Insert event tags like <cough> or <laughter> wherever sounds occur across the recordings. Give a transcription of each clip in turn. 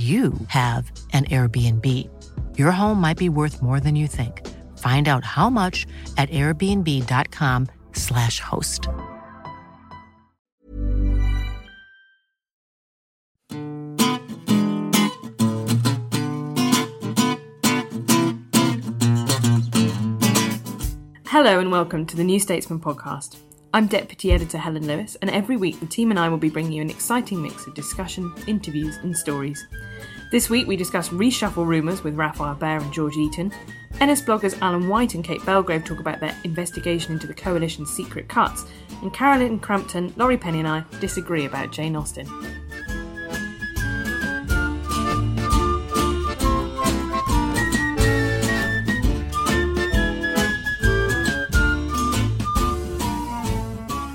you have an Airbnb. Your home might be worth more than you think. Find out how much at airbnb.com/slash host. Hello and welcome to the New Statesman podcast. I'm Deputy Editor Helen Lewis, and every week the team and I will be bringing you an exciting mix of discussion, interviews, and stories. This week we discuss reshuffle rumours with Rafael Behr and George Eaton. NS bloggers Alan White and Kate Belgrave talk about their investigation into the coalition's secret cuts, and Caroline Crampton, Laurie Penny, and I disagree about Jane Austen.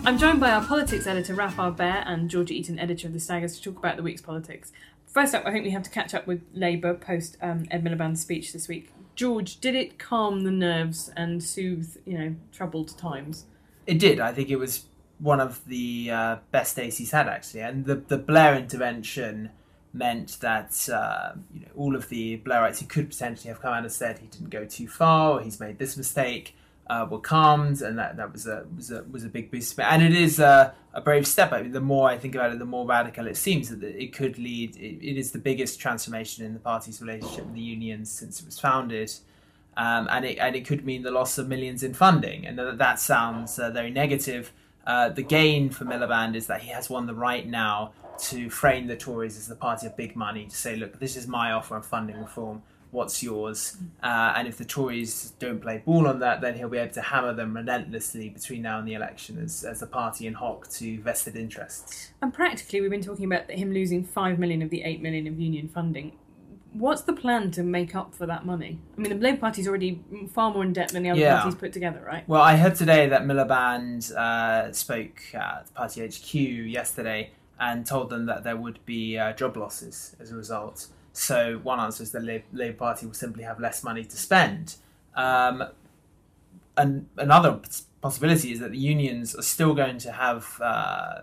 I'm joined by our politics editor, Rafael Behr, and George Eaton, editor of The Staggers, to talk about the week's politics. First up, I think we have to catch up with Labour post um, Ed Miliband's speech this week. George, did it calm the nerves and soothe, you know, troubled times? It did. I think it was one of the uh, best days he's had, actually. And the, the Blair intervention meant that uh, you know all of the Blairites who could potentially have come out and said he didn't go too far, or he's made this mistake, uh, were calmed, and that, that was a was a was a big boost. And it is a, a brave step. I mean, the more I think about it, the more radical it seems that it could lead. It, it is the biggest transformation in the party's relationship with the unions since it was founded. Um, and it and it could mean the loss of millions in funding, and that, that sounds uh, very negative. Uh, the gain for Miliband is that he has won the right now to frame the Tories as the party of big money, to say, look, this is my offer of funding reform what's yours. Uh, and if the Tories don't play ball on that, then he'll be able to hammer them relentlessly between now and the election as, as a party in hock to vested interests. And practically, we've been talking about him losing 5 million of the 8 million of union funding. What's the plan to make up for that money? I mean, the Labour Party's already far more in debt than the other Yeah. parties put together, right? Well, I heard today that Miliband uh, spoke at the party HQ yesterday and told them that there would be uh, job losses as a result. So one answer is the Labour Party will simply have less money to spend. Um, and another possibility is that the unions are still going to have uh,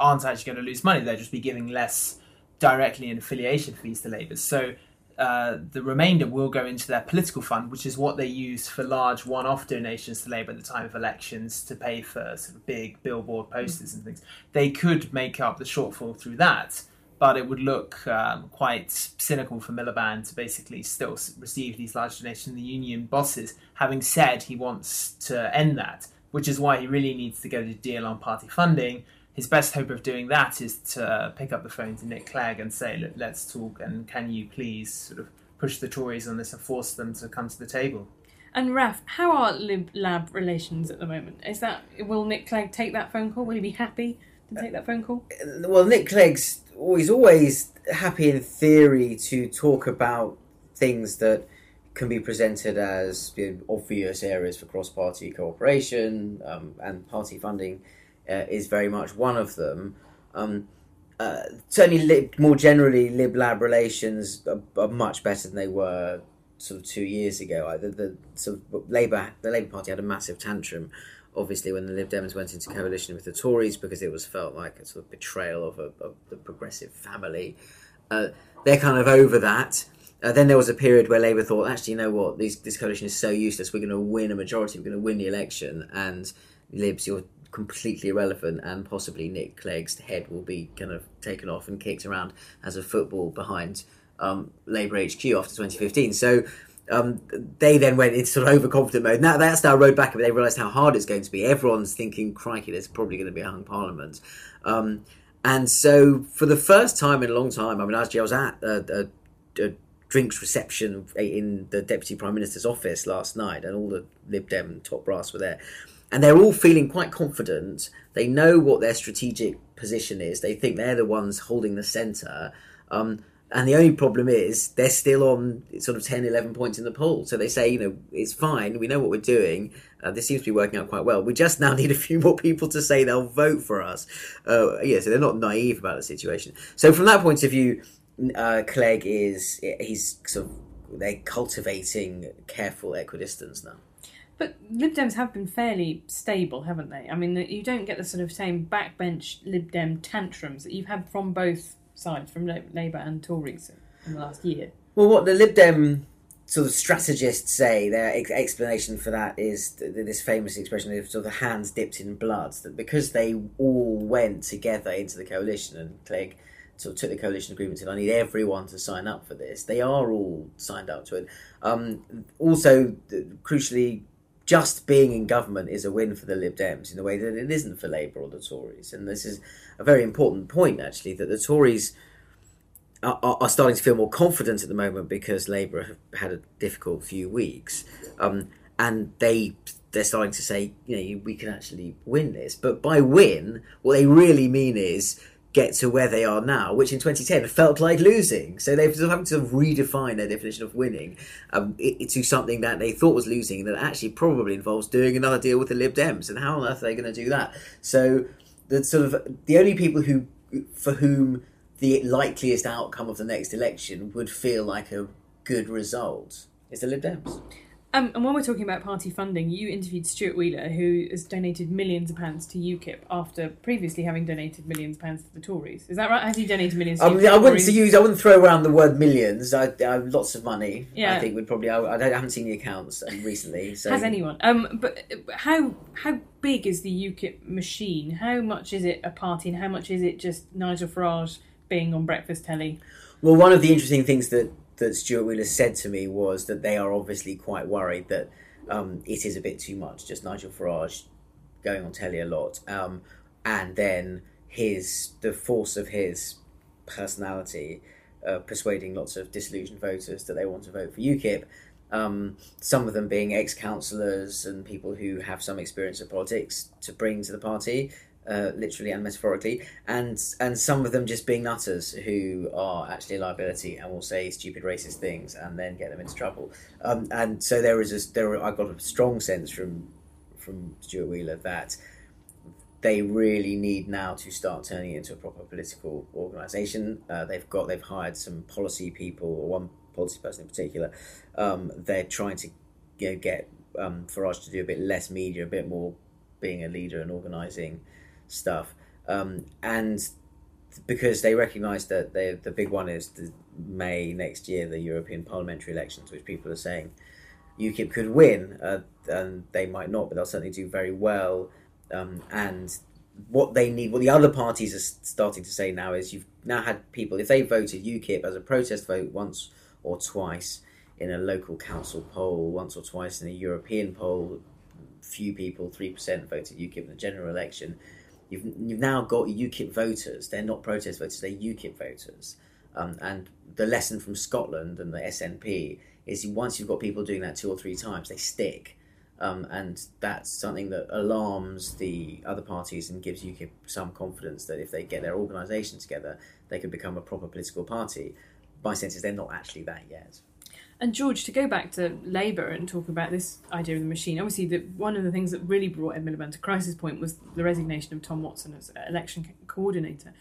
aren't actually going to lose money. They'll just be giving less directly in affiliation fees to Labour. So uh, the remainder will go into their political fund, which is what they use for large one-off donations to Labour at the time of elections to pay for sort of big billboard posters and things. They could make up the shortfall through that, but it would look um, quite cynical for Miliband to basically still receive these large donations from the union bosses, having said he wants to end that, which is why he really needs to get a deal on party funding. His best hope of doing that is to pick up the phone to Nick Clegg and say, Look, let's talk, and can you please sort of push the Tories on this and force them to come to the table? And Raf, how are Lib Lab relations at the moment? Is that will Nick Clegg take that phone call? Will he be happy to take that phone call? well, Nick Clegg's always always happy in theory to talk about things that can be presented as you know, obvious areas for cross-party cooperation um, and party funding uh, is very much one of them. Um, uh, certainly, lib, more generally, Lib Lab relations are, are much better than they were sort of two years ago. I- The, the sort of Labour, the Labour Party had a massive tantrum, obviously, when the Lib Dems went into coalition with the Tories because it was felt like a sort of betrayal of, a, of the progressive family. Uh, they're kind of over that. Uh, then there was a period where Labour thought, actually, you know what, these, this coalition is so useless, we're going to win a majority, we're going to win the election, and Libs, you're completely irrelevant, and possibly Nick Clegg's head will be kind of taken off and kicked around as a football behind um, Labour HQ after 2015. So um, they then went into sort of overconfident mode. Now that's now rode back, but they realised how hard it's going to be. Everyone's thinking, "Crikey, there's probably going to be a hung parliament." Um, and so, for the first time in a long time, I mean, actually, I was at a, a, a drinks reception in the deputy prime minister's office last night, and all the Lib Dem top brass were there, and they're all feeling quite confident. They know what their strategic position is. They think they're the ones holding the centre. Um, and the only problem is they're still on sort of 10, 11 points in the poll. So they say, you know, it's fine. We know what we're doing. Uh, this seems to be working out quite well. We just now <laughs> need a few more people to say they'll vote for us. Uh, yeah, so they're not naive about the situation. So from that point of view, uh, Clegg is, he's sort of, they're cultivating careful equidistance now. But Lib Dems have been fairly stable, haven't they? I mean, you don't get the sort of same backbench Lib Dem tantrums that you've had from both sides, from Labour and Tories in the last year. Well, what the Lib Dem sort of strategists say, their ex- explanation for that is th- this famous expression of sort of hands dipped in blood, that because they all went together into the coalition and Clegg sort of took the coalition agreement and I need everyone to sign up for this, they are all signed up to it. Um, also, crucially, just being in government is a win for the Lib Dems in the way that it isn't for Labour or the Tories. And this is a very important point, actually, that the Tories are, are starting to feel more confident at the moment because Labour have had a difficult few weeks. Um, and they they're starting to say, you know, we can actually win this. But by win, what they really mean is get to where they are now, which in 2010 felt like losing. So they've having to redefine their definition of winning um, to something that they thought was losing that actually probably involves doing another deal with the Lib Dems. And how on earth are they going to do that? So the sort of the only people who for whom the likeliest outcome of the next election would feel like a good result is the Lib Dems. Um, and when we're talking about party funding, you interviewed Stuart Wheeler, who has donated millions of pounds to UKIP after previously having donated millions of pounds to the Tories. Is that right? Has he donated millions? To I, wouldn't use. I wouldn't throw around the word millions. I, I have lots of money. Yeah. I think would probably. I, I haven't seen the accounts recently. <laughs> So. Has anyone? Um, but how how big is the UKIP machine? How much is it a party, and how much is it just Nigel Farage being on breakfast telly? Well, one of the interesting things that that Stuart Wheeler said to me was that they are obviously quite worried that um, it is a bit too much, just Nigel Farage going on telly a lot, um, and then his the force of his personality uh, persuading lots of disillusioned voters that they want to vote for UKIP. Um, some of them being ex-councillors and people who have some experience of politics to bring to the party, uh, literally and metaphorically, and and some of them just being nutters who are actually a liability and will say stupid racist things and then get them into trouble. Um, and so there is a, there I got a strong sense from from Stuart Wheeler that they really need now to start turning it into a proper political organisation. Uh, they've got they've hired some policy people, or one policy person in particular. Um, they're trying to you know, get um, Farage to do a bit less media, a bit more being a leader and organising stuff. Um, and because they recognise that they, the big one is the May next year, the European parliamentary elections, which people are saying UKIP could win, uh, and they might not, but they'll certainly do very well. Um, and what they need, what the other parties are starting to say now is you've now had people, if they voted UKIP as a protest vote once or twice in a local council poll, once or twice in a European poll, few people, 3% voted UKIP in the general election You've, you've now got UKIP voters. They're not protest voters, they're UKIP voters. Um, and the lesson from Scotland and the SNP is once you've got people doing that two or three times, they stick. Um, and that's something that alarms the other parties and gives UKIP some confidence that if they get their organisation together, they could become a proper political party. My sense is they're not actually that yet. And George, to go back to Labour and talk about this idea of the machine, obviously the, one of the things that really brought Ed Miliband to crisis point was the resignation of Tom Watson as election coordinator.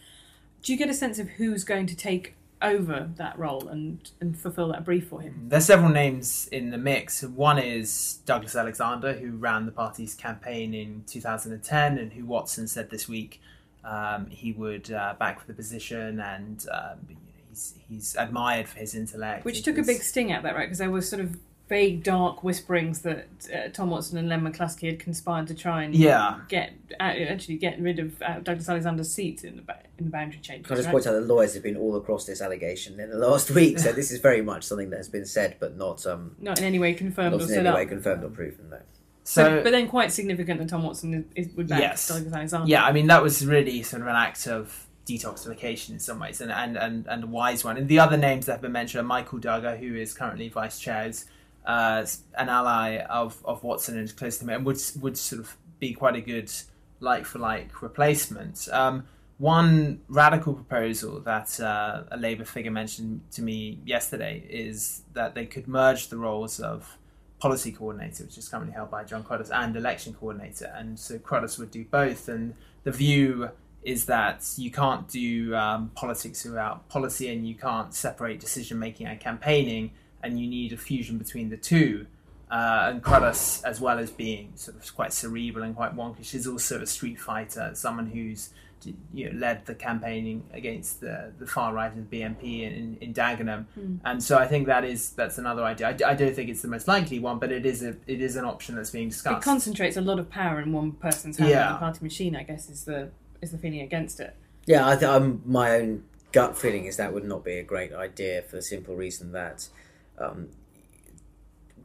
Do you get a sense of who's going to take over that role and, and fulfil that brief for him? There's several names in the mix. One is Douglas Alexander, who ran the party's campaign in 2010, and who Watson said this week um, he would uh, back for the position and um, he's he's admired for his intellect. Which took a big sting out of that, right? Because there was sort of vague, dark whisperings that uh, Tom Watson and Len McCluskey had conspired to try and Yeah. get uh, actually get rid of uh, Douglas Alexander's seat in the ba- in the boundary changes. Can I just right? point out that lawyers have been all across this allegation in the last <laughs> week, so this is very much something that has been said, but not um, Not in any way confirmed not or in set any up. way confirmed or proven. though. So, but, but then quite significant that Tom Watson is, is would back Yes. Douglas Alexander. yeah, I mean that was really sort of an act of detoxification in some ways, and and, and, and a wise one. And the other names that have been mentioned are Michael Dugher, who is currently vice chair, is uh, an ally of, of Watson and is close to him, and would would sort of be quite a good like for like replacement. Um, one radical proposal that uh, a Labour figure mentioned to me yesterday is that they could merge the roles of policy coordinator, which is currently held by Jon Cruddas, and election coordinator. And so Cruddas would do both. And the view is that you can't do um, politics without policy, and you can't separate decision making and campaigning, and you need a fusion between the two. Uh, and Cruddas, as well as being sort of quite cerebral and quite wonkish, is also a street fighter, someone who's you know, led the campaigning against the, the far right of the BNP in, in Dagenham, and so I think that is that's another idea. I, I don't think it's the most likely one, but it is a it is an option that's being discussed. It concentrates a lot of power in one person's hand. Yeah. The party machine, I guess, is the is the feeling against it. Yeah, I th- um, my own gut feeling is that would not be a great idea for the simple reason that um,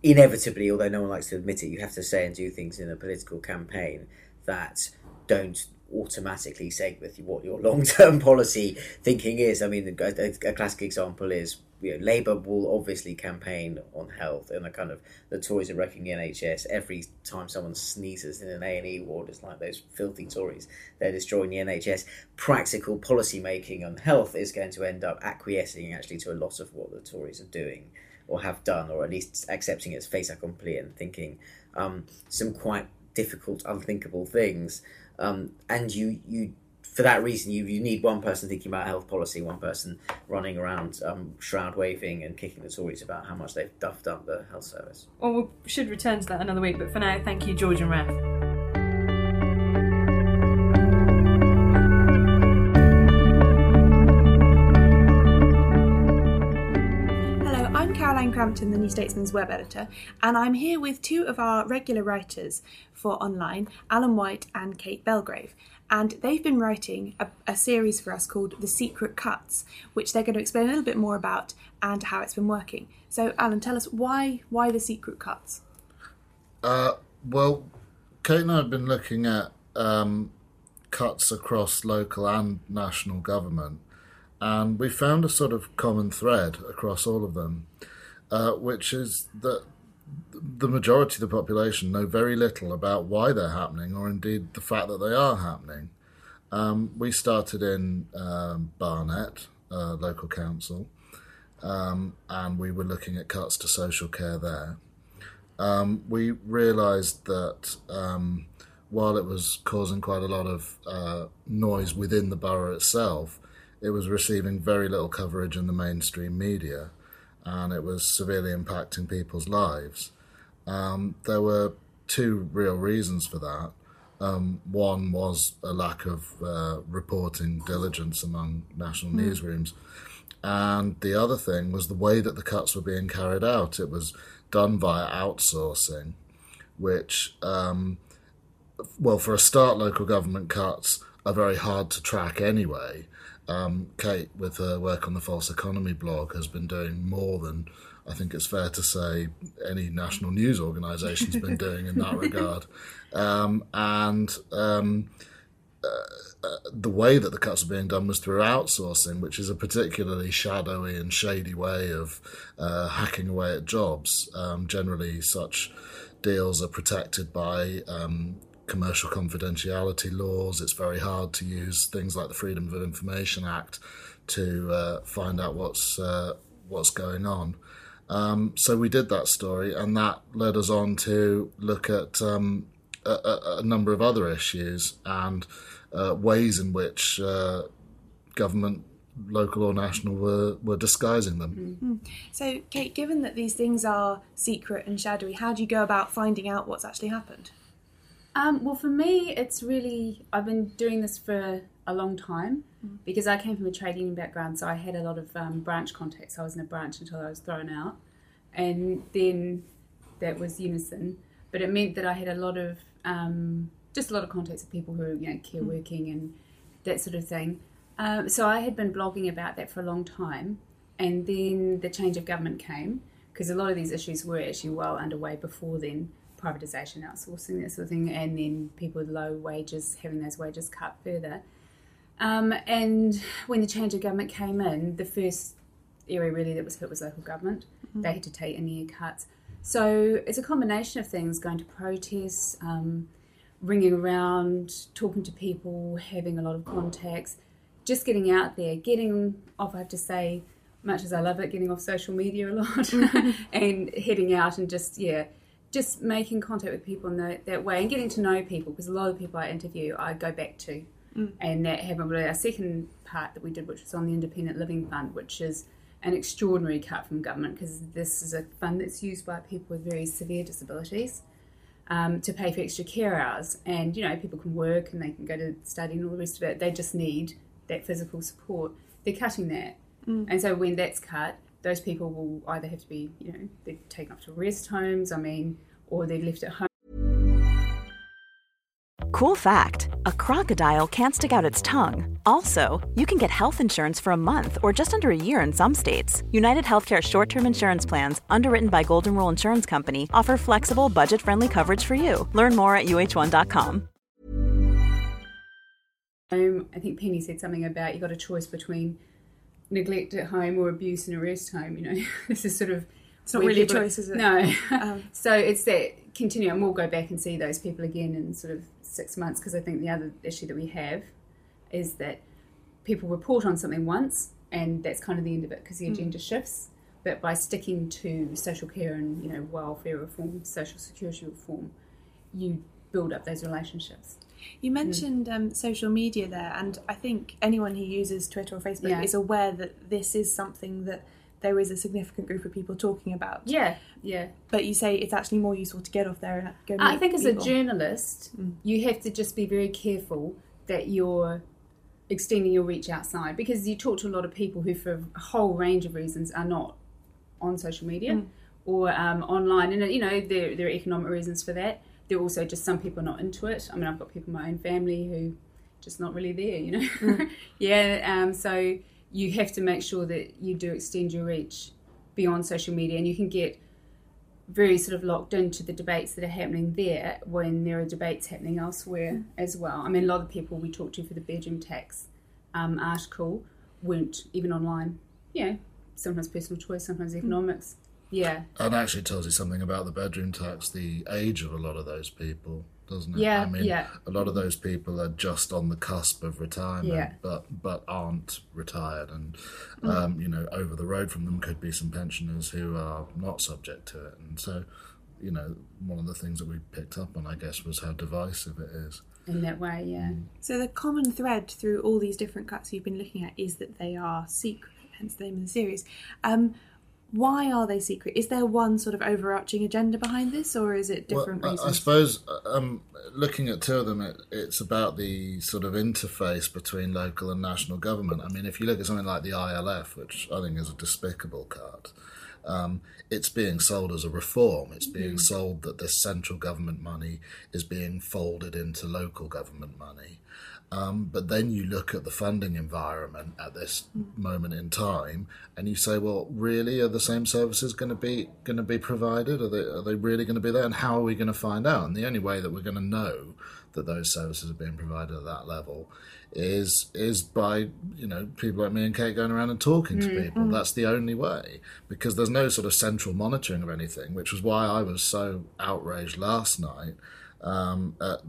inevitably, although no one likes to admit it, you have to say and do things in a political campaign that don't automatically say with what your <laughs> long-term policy thinking is. I mean, a- a classic example is you know, Labour will obviously campaign on health and the kind of the Tories are wrecking the NHS. Every time someone sneezes in an A and E ward, it's like those filthy Tories. They're destroying the NHS. Practical policy making on health is going to end up acquiescing actually to a lot of what the Tories are doing or have done, or at least accepting its face accompli and thinking um, some quite difficult, unthinkable things. Um, and you, you, for that reason, you, you need one person thinking about health policy, one person running around um, shroud waving and kicking the Tories about how much they've duffed up the health service. Well, we should return to that another week, but for now, thank you, George and Raf. Crampton, the New Statesman's web editor, and I'm here with two of our regular writers for online, Alan White and Kate Belgrave. And they've been writing a, a series for us called The Secret Cuts, which they're going to explain a little bit more about and how it's been working. So, Alan, tell us why why the secret cuts? Uh, well, Kate and I have been looking at um, cuts across local and national government, and we found a sort of common thread across all of them, uh, which is that the majority of the population know very little about why they're happening, or indeed the fact that they are happening. Um, we started in um, Barnet, uh, local council, um, and we were looking at cuts to social care there um, we realised that um, while it was causing quite a lot of uh, noise within the borough itself, it was receiving very little coverage in the mainstream media, and it was severely impacting people's lives. Um, there were two real reasons for that. Um, one was a lack of uh, reporting diligence among national newsrooms, and the other thing was the way that the cuts were being carried out. It was done via outsourcing, which, um, well, for a start, local government cuts are very hard to track anyway. Um, Kate, with her work on the false economy blog, has been doing more than I think it's fair to say any national news organisation's been <laughs> doing in that regard. Um, and um, the way that the cuts are being done was through outsourcing, which is a particularly shadowy and shady way of uh, hacking away at jobs. Um, generally, such deals are protected by um, commercial confidentiality laws. It's very hard to use things like the Freedom of Information Act to uh, find out what's uh, what's going on. Um, so we did that story, and that led us on to look at um, a, a, number of other issues and uh, ways in which uh, government, local or national, were, were disguising them. So, Kate, given that these things are secret and shadowy, how do you go about finding out what's actually happened? Um, well, for me, it's really I've been doing this for a long time because I came from a trade union background, so I had a lot of um, branch contacts. I was in a branch until I was thrown out, and then that was unison. But it meant that I had a lot of um, just a lot of contacts with people who are you know care working and that sort of thing. Um, so I had been blogging about that for a long time, and then the change of government came because a lot of these issues were actually well underway before then privatisation, outsourcing, that sort of thing, and then people with low wages having those wages cut further. Um, and when the change of government came in, the first area really that was hit was local government. They had to take in year cuts. So it's a combination of things going to protests, um, ringing around, talking to people, having a lot of contacts, just getting out there, getting off, I have to say, much as I love it, getting off social media a lot <laughs> <laughs> and heading out and just, yeah, just making contact with people in that, that way and getting to know people because a lot of the people I interview I go back to. And that happened with our second part that we did, which was on the Independent Living Fund, which is an extraordinary cut from government because this is a fund that's used by people with very severe disabilities um, to pay for extra care hours. And, you know, people can work and they can go to study and all the rest of it. They just need that physical support. They're cutting that. And so when that's cut, those people will either have to be, you know, they're taken off to rest homes, I mean, or they're left at home. Cool fact a crocodile can't stick out its tongue. Also, you can get health insurance for a month or just under a year in some states. United Healthcare short term insurance plans, underwritten by Golden Rule Insurance Company, offer flexible, budget friendly coverage for you. Learn more at uh1.com. home. Um, I think Penny said something about you got a choice between neglect at home or abuse in a rest home. You know, <laughs> this is sort of It's not really a choice, is it? No. Um, <laughs> so it's that continuum. We'll go back and see those people again in sort of six months because I think the other issue that we have is that people report on something once and that's kind of the end of it because the Mm. agenda shifts. But by sticking to social care and you know welfare reform, social security reform, you build up those relationships. You mentioned um, social media there, and I think anyone who uses Twitter or Facebook Yeah. is aware that this is something that there is a significant group of people talking about. Yeah, yeah. But you say it's actually more useful to get off there and go. I think as a journalist, you have to just be very careful that you're extending your reach outside because you talk to a lot of people who, for a whole range of reasons, are not on social media or um, online. And, you know, there, there are economic reasons for that. There are also just some people not into it. I mean, I've got people in my own family who just not really there, you know. <laughs> yeah, um, so you have to make sure that you do extend your reach beyond social media and you can get very sort of locked into the debates that are happening there when there are debates happening elsewhere as well. I mean, a lot of the people we talked to for the bedroom tax um, article weren't even online. Yeah, sometimes personal choice, sometimes economics. Yeah, And actually tells you something about the bedroom tax, the age of a lot of those people, doesn't it? Yeah, I mean, yeah. a lot of those people are just on the cusp of retirement, Yeah. but but aren't retired, and Mm. um, you know, over the road from them could be some pensioners who are not subject to it, and so. You know, one of the things that we picked up on, I guess, was how divisive it is. in that way, yeah. So the common thread through all these different cuts you've been looking at is that they are secret, hence the name of the series. Um, why are they secret? Is there one sort of overarching agenda behind this, or is it different well, I- I reasons? suppose um, looking at two of them, it, it's about the sort of interface between local and national government. I mean, if you look at something like the ILF, which I think is a despicable cut, um, it's being sold as a reform. It's being sold that this central government money is being folded into local government money. Um, but then you look at the funding environment at this moment in time, and you say, "Well, really, are the same services going to be going to be provided? Are they are they really going to be there? And how are we going to find out?" And the only way that we're going to know that those services are being provided at that level is is by you know people like me and Kate going around and talking to people. That's the only way because there's no sort of central monitoring of anything, which was why I was so outraged last night um, at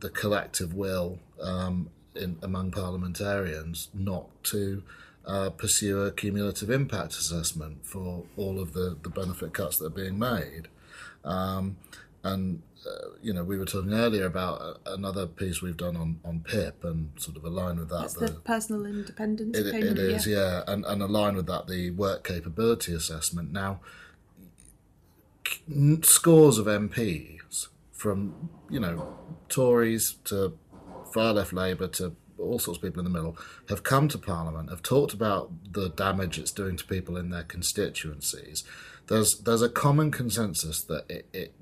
the collective will um, in, among parliamentarians not to uh, pursue a cumulative impact assessment for all of the, the benefit cuts that are being made. Um, and, uh, you know, we were talking earlier about uh, another piece we've done on, on PIP and sort of align with that. That's the personal independence It, payment. it is, yeah, and, and align with that the work capability assessment. Now, scores of MPs from you know Tories to far left Labour to all sorts of people in the middle, have come to Parliament, have talked about the damage it's doing to people in their constituencies. There's there's a common consensus that it, it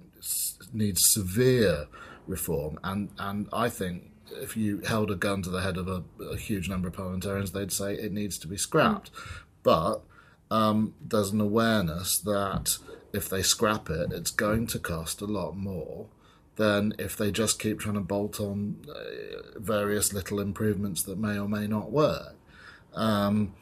needs severe reform, and and I think if you held a gun to the head of a, a huge number of parliamentarians, they'd say it needs to be scrapped. But um, there's an awareness that if they scrap it, it's going to cost a lot more than if they just keep trying to bolt on uh, various little improvements that may or may not work. Um,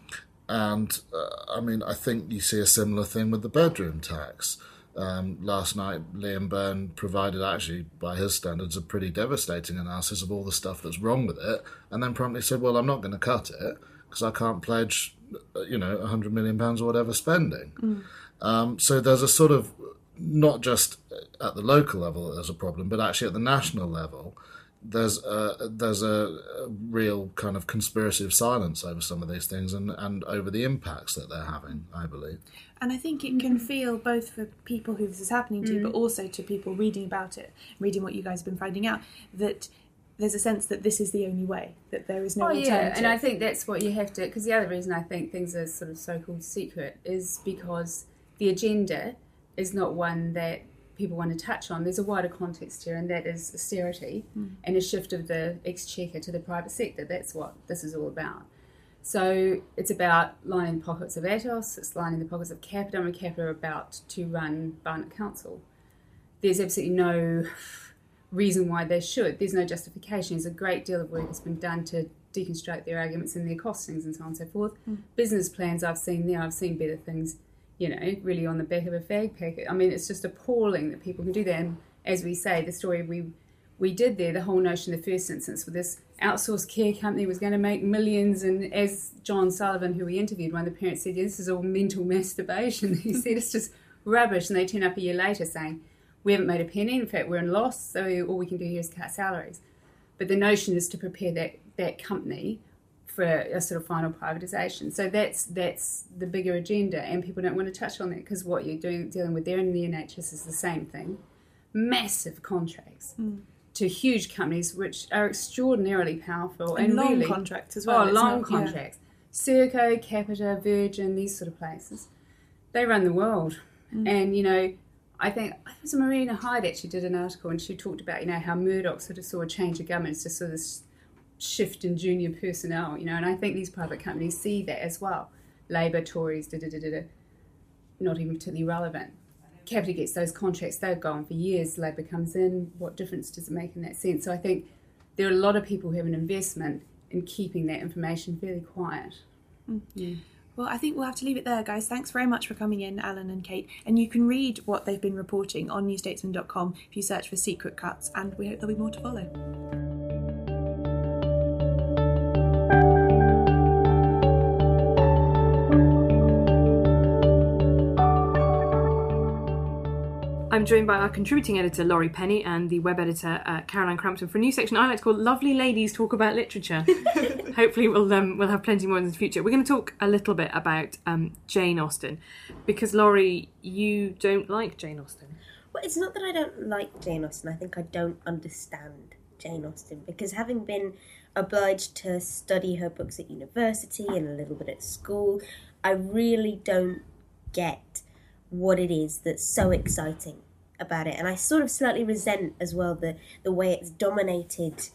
and uh, I mean, I think you see a similar thing with the bedroom tax. Um, last night, Liam Byrne provided, actually, by his standards, a pretty devastating analysis of all the stuff that's wrong with it, and then promptly said, "Well, I'm not going to cut it because I can't pledge, uh, you know, 100 million pounds or whatever spending." Mm. Um, so there's a sort of not just at the local level that there's a problem, but actually at the national level, there's a, there's a, a, real kind of conspiracy of silence over some of these things and, and over the impacts that they're having, I believe. And I think it can feel both for people who this is happening to, Mm. but also to people reading about it, reading what you guys have been finding out, that there's a sense that this is the only way, that there is no oh alternative. yeah, and I think that's what you have to. Because the other reason I think things are sort of so-called secret is because the agenda is not one that people want to touch on. There's a wider context here, and that is austerity Mm. and a shift of the exchequer to the private sector. That's what this is all about. So it's about lining the pockets of Atos, it's lining the pockets of Capita, and Capita are about to run Barnet Council. There's absolutely no reason why they should. There's no justification. There's a great deal of work that's been done to deconstruct their arguments and their costings and so on and so forth. Mm. Business plans I've seen there, I've seen better things, you know, really on the back of a fag packet. I mean, it's just appalling that people can do that. And as we say, the story we we did there, the whole notion, the first instance, with this outsourced care company was going to make millions, and as John Sullivan, who we interviewed, one of the parents said, "This is all mental <laughs> masturbation." <laughs> he said it's just rubbish, and they turn up a year later saying, "We haven't made a penny. In fact, we're in loss. So all we can do here is cut salaries." But the notion is to prepare that that company for a sort of final privatisation. So that's that's the bigger agenda, and people don't want to touch on that because what you're doing dealing with there in the NHS is the same thing, massive contracts Mm. to huge companies which are extraordinarily powerful And and, long really contracts as well, Oh, long not- yeah. contracts. Serco, Capita, Virgin, these sort of places, they run the world, Mm. and you know. I think I think it was Marina Hyde actually did an article and she talked about you know how Murdoch sort of saw a change of government, it's just sort of this shift in junior personnel, you know, and I think these private companies see that as well. Labour, Tories, da da da da not even particularly relevant. Capita gets those contracts, they've gone for years. Labour comes in, what difference does it make in that sense? So I think there are a lot of people who have an investment in keeping that information fairly quiet. Mm, yeah. Well, I think we'll have to leave it there, guys. Thanks very much for coming in, Alan and Kate. And you can read what they've been reporting on newstatesman.com if you search for secret cuts, and we hope there'll be more to follow. I'm joined by our contributing editor Laurie Penny and the web editor uh, Caroline Crampton for a new section I like to call "Lovely Ladies Talk About Literature." <laughs> Hopefully, we'll um, we'll have plenty more in the future. We're going to talk a little bit about um, Jane Austen because Laurie, you don't like Jane Austen. Well, it's not that I don't like Jane Austen. I think I don't understand Jane Austen because having been obliged to study her books at university and a little bit at school, I really don't get what it is that's so exciting about it. And I sort of slightly resent as well the, the way it's dominated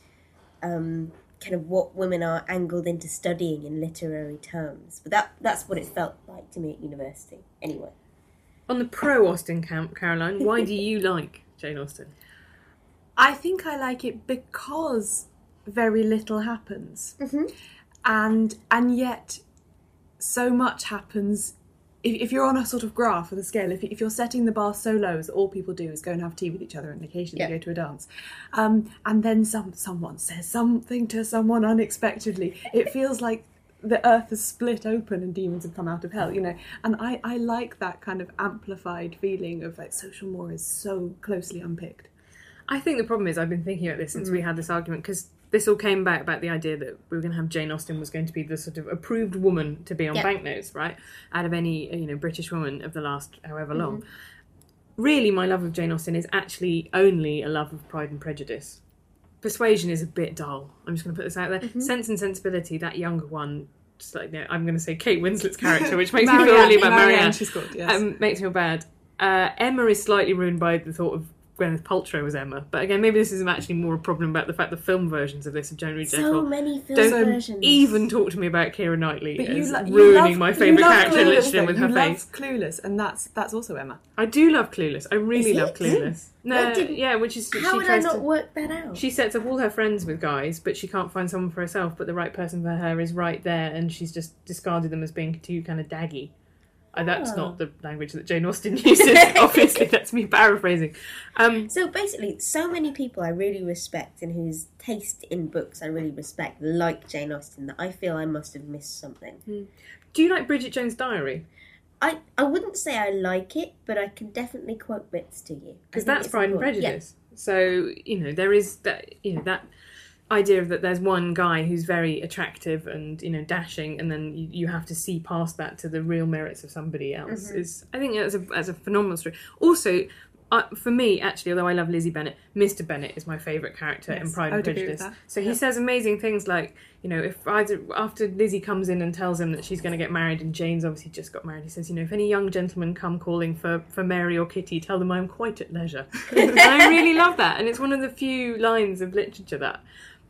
um, kind of what women are angled into studying in literary terms. But that that's what it felt like to me at university, anyway. On the pro Austen camp, Caroline, why do you <laughs> like Jane Austen? I think I like it because very little happens, and and yet so much happens. If, if you're on a sort of graph with a scale, if, if you're setting the bar so low as all people do is go and have tea with each other and occasionally Yeah. go to a dance, um, and then some someone says something to someone unexpectedly, it feels like the earth has split open and demons have come out of hell, you know. And I, I like that kind of amplified feeling of like social more is so closely unpicked. I think the problem is I've been thinking about this since we had this argument because this all came about about the idea that we were going to have Jane Austen was going to be the sort of approved woman to be on Yeah. banknotes, right? Out of any you know British woman of the last however long. Really, my love of Jane Austen is actually only a love of Pride and Prejudice. Persuasion is a bit dull. I'm just going to put this out there. Mm-hmm. Sense and Sensibility, that younger one, just like no, I'm going to say Kate Winslet's character, which makes me feel really bad. Marianne, Marianne, she's called, yes. um, makes me feel bad. Uh, Emma is slightly ruined by the thought of Gwyneth Paltrow was Emma, but again, maybe this is actually more a problem about the fact the film versions of this are generally So dreadful. many film Don't versions. even talk to me about Keira Knightley But as you, lo- you ruining love- my you favourite love character, Clueless, Lichtenstein, though. with you her love face. Clueless, and that's that's also Emma. I do love Clueless. I really Is love it? Clueless. No, What did- yeah, which is How she would I tries not to, work that out? she sets up all her friends with guys, but she can't find someone for herself. But the right person for her is right there, and she's just discarded them as being too kind of daggy. Uh, that's not the language that Jane Austen <laughs> uses. <laughs> obviously, that's me paraphrasing. Um, So basically, so many people I really respect and whose taste in books I really respect, like Jane Austen, that I feel I must have missed something. do you like Bridget Jones' Diary? I, I wouldn't say I like it, but I can definitely quote bits to you. Because that's Pride and. Prejudice. So you know there is that you know that idea of that there's one guy who's very attractive and you know dashing, and then you, you have to see past that to the real merits of somebody else. Mm-hmm. Is I think that's a that's a phenomenal story. Also. Uh, for me, actually, although I love Lizzie Bennet, Mr. Bennet is my favourite character in Pride and would agree with Prejudice. So he says amazing things like, you know, if either, after Lizzie comes in and tells him that she's going to get married, and Jane's obviously just got married, he says, you know, if any young gentlemen come calling for, for Mary or Kitty, tell them I'm quite at leisure. <laughs> I really love that, and it's one of the few lines of literature that.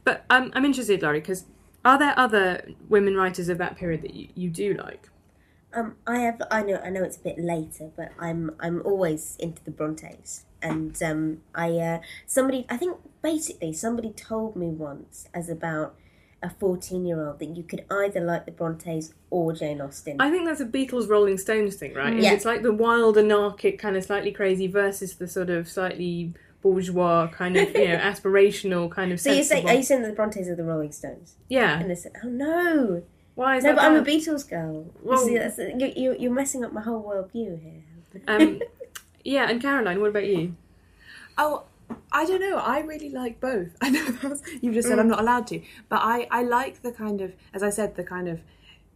But um, I'm interested, Laurie, because are there other women writers of that period that you, you do like? Um, I have. I know. I know it's a bit later, but I'm. I'm always into the Brontes, and um, I. Uh, somebody. I think basically somebody told me once, as about a fourteen-year-old, that you could either like the Brontes or Jane Austen. I think that's a Beatles Rolling Stones thing, right? Yeah. It's like the wild, anarchic, kind of slightly crazy versus the sort of slightly bourgeois, kind of, you know, <laughs> aspirational, kind of so you say? sensible. Are you saying that the Brontes are the Rolling Stones? Yeah. And they said, "Oh no, Why is no, that but I'm a? Beatles girl." Well- you see, that's, you, you, you're messing up my whole worldview here. Um, <laughs> yeah, and Caroline, what about you? Oh, I don't know. I really like both. <laughs> I know that's, you've just said I'm not allowed to, but I, I like the kind of, as I said, the kind of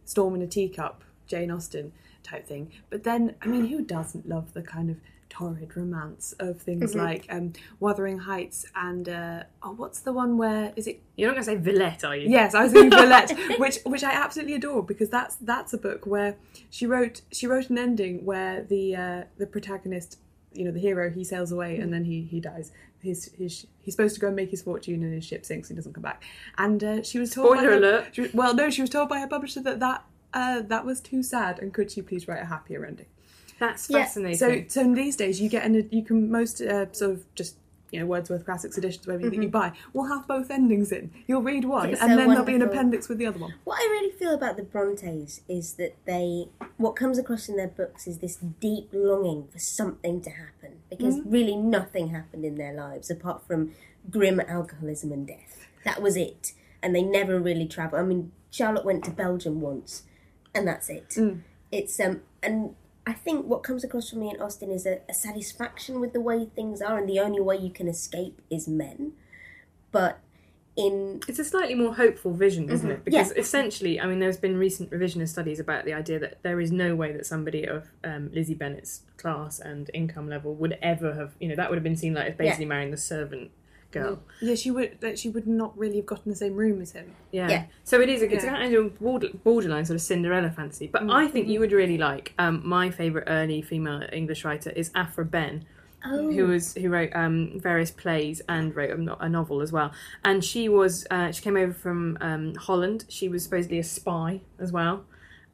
storm in a teacup, Jane Austen type thing. But then, I mean, who doesn't love the kind of torrid romance of things like um, Wuthering Heights and uh, oh, what's the one where is it? You're not going to say Villette, are you? Yes, I was thinking Villette, <laughs> which which I absolutely adore because that's that's a book where she wrote she wrote an ending where the uh, the protagonist, you know, the hero, he sails away and then he he dies. His, his he's supposed to go and make his fortune and his ship sinks and he doesn't come back. And uh, she was told. by Spoiler her- alert. she was- well, no, she was told by her publisher that that uh, that was too sad and could she please write a happier ending. That's fascinating. So, so these days you get an you can most uh, sort of just you know Wordsworth Classics editions, whatever that you buy, will have both endings in. You'll read one, It's and so then there'll be an appendix with the other one. What I really feel about the Brontes is that they, what comes across in their books is this deep longing for something to happen because really nothing happened in their lives apart from grim alcoholism and death. That was it, and they never really traveled. I mean, Charlotte went to Belgium once, and that's it. It's um, and I think what comes across for me in Austen is a, a satisfaction with the way things are, and the only way you can escape is men. But in It's a slightly more hopeful vision, isn't it? Because Mm-hmm. Yeah. essentially, I mean, there's been recent revisionist studies about the idea that there is no way that somebody of um, Lizzie Bennet's class and income level would ever have, you know, that would have been seen like as basically marrying the servant girl. Yeah, she would. Like, she would not really have gotten the same room as him. Yeah. Yeah. So it is. A, it's Yeah. kind of border, borderline sort of Cinderella fantasy. But I think you would really like. Um, my favourite early female English writer is Aphra Behn. Who was who wrote um, various plays and wrote a, a novel as well, and she was uh, she came over from um, Holland. She was supposedly a spy as well,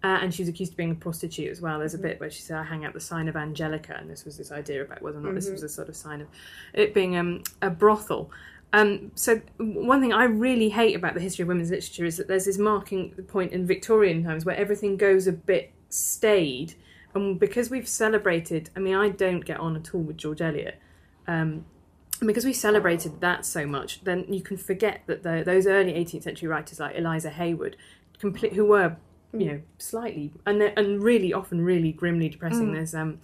uh, and she was accused of being a prostitute as well. There's a bit where she said, "I hang out the sign of Angelica," and this was this idea about whether or not this was a sort of sign of it being um, a brothel. Um, so one thing I really hate about the history of women's literature is that there's this marking point in Victorian times where everything goes a bit staid, and because we've celebrated, I mean, I don't get on at all with George Eliot. Um, and because we celebrated that so much, then you can forget that the, those early 18th century writers like Eliza Haywood, complete, who were, you know, slightly and and really often really grimly depressing. There's um,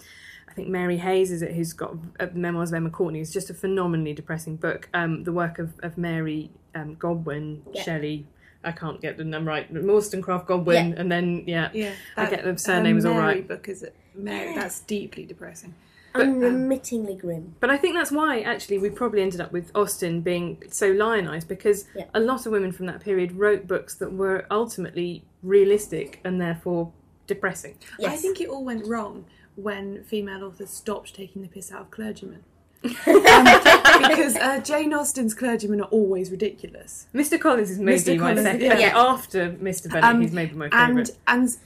I think Mary Hays is it who's got uh, Memoirs of Emma Courtney. It's just a phenomenally depressing book. Um, the work of of Mary um, Godwin, Shelley. I can't get the name right. Wollstonecraft Godwin, Yeah. and then yeah, Yeah, I get the surname is um, all Mary book is it? Mary, that's deeply depressing. unremittingly grim. But I think that's why actually we probably ended up with Austen being so lionised because Yeah. a lot of women from that period wrote books that were ultimately realistic and therefore depressing. I think it all went wrong when female authors stopped taking the piss out of clergymen. <laughs> Um, because uh, Jane Austen's clergymen are always ridiculous. Mr. Collins is maybe Mr. my Collins, second. yeah. After Mr. Bennet, Um, he's maybe my and favourite. and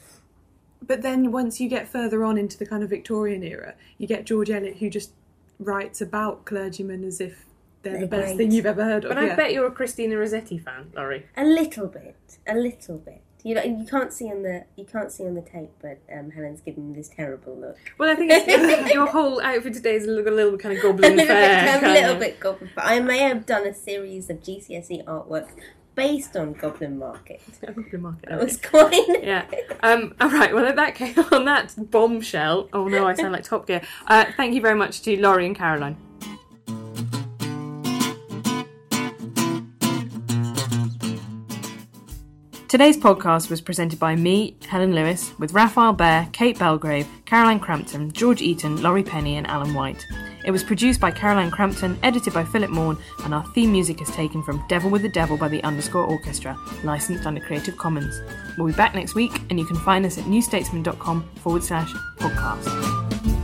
but then once you get further on into the kind of Victorian era, you get George Eliot who just writes about clergymen as if they're, the They're best great. thing you've ever heard of. But I yeah. bet you're a Christina Rossetti fan, Laurie. A little bit, a little bit. You know, you can't see on the you can't see on the tape, but um, Helen's giving me this terrible look. Well, I think it's, your whole outfit today is a little, a little kind of goblin <laughs> a little fair. bit, a little of. bit goblin. But I may have done a series of GCSE artworks based on Goblin Market. <laughs> Goblin Market. That was quite. yeah. Um, all right. Well, that case, <laughs> on that bombshell. Oh no, I sound like Top Gear. Uh, thank you very much to Laurie and Caroline. Today's podcast was presented by me, Helen Lewis, with Rafael Behr, Kate Belgrave, Caroline Crampton, George Eaton, Laurie Penny, and Alan White. It was produced by Caroline Crampton, edited by Philip Morn, and our theme music is taken from Devil with the Devil by the Underscore Orkestra, licensed under Creative Commons. We'll be back next week, and you can find us at newstatesman.com forward slash podcast.